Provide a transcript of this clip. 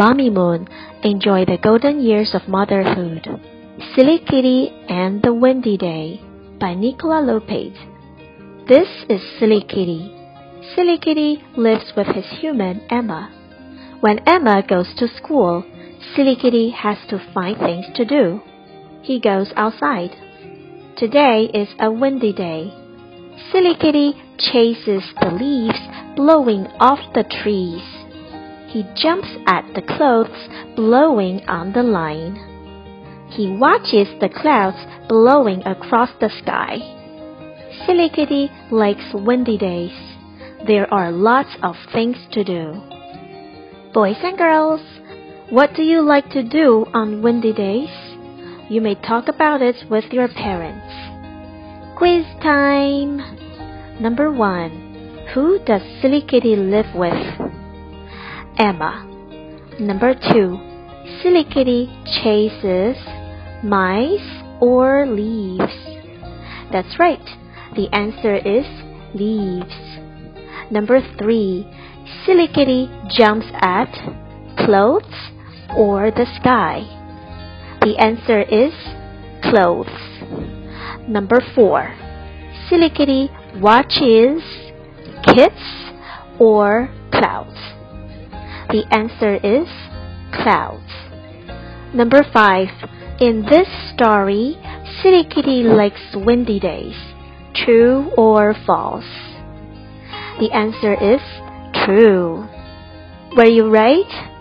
Mommy Moon, enjoy the golden years of motherhood. Silly Kitty and the Windy Day by Nicola Lopetz. This is Silly Kitty. Silly Kitty lives with his human Emma. When Emma goes to school, Silly Kitty has to find things to do. He goes outside. Today is a windy day. Silly Kitty chases the leaves blowing off the trees. He jumps at the clothes blowing on the line. He watches the clouds blowing across the sky. Silly Kitty likes windy days. There are lots of things to do. Boys and girls, what do you like to do on windy days? You may talk about it with your parents. Quiz time! Number one. Who does Silly Kitty live with? Emma. Number two, Silly Kitty chases mice or leaves. That's right. The answer is leaves. Number three, Silly Kitty jumps at clothes or the sky. The answer is clothes. Number four, Silly Kitty watches kids or clouds. The answer is clouds. Number 5. In this story, Silly Kitty likes windy days. True or false? The answer is true. Were you right?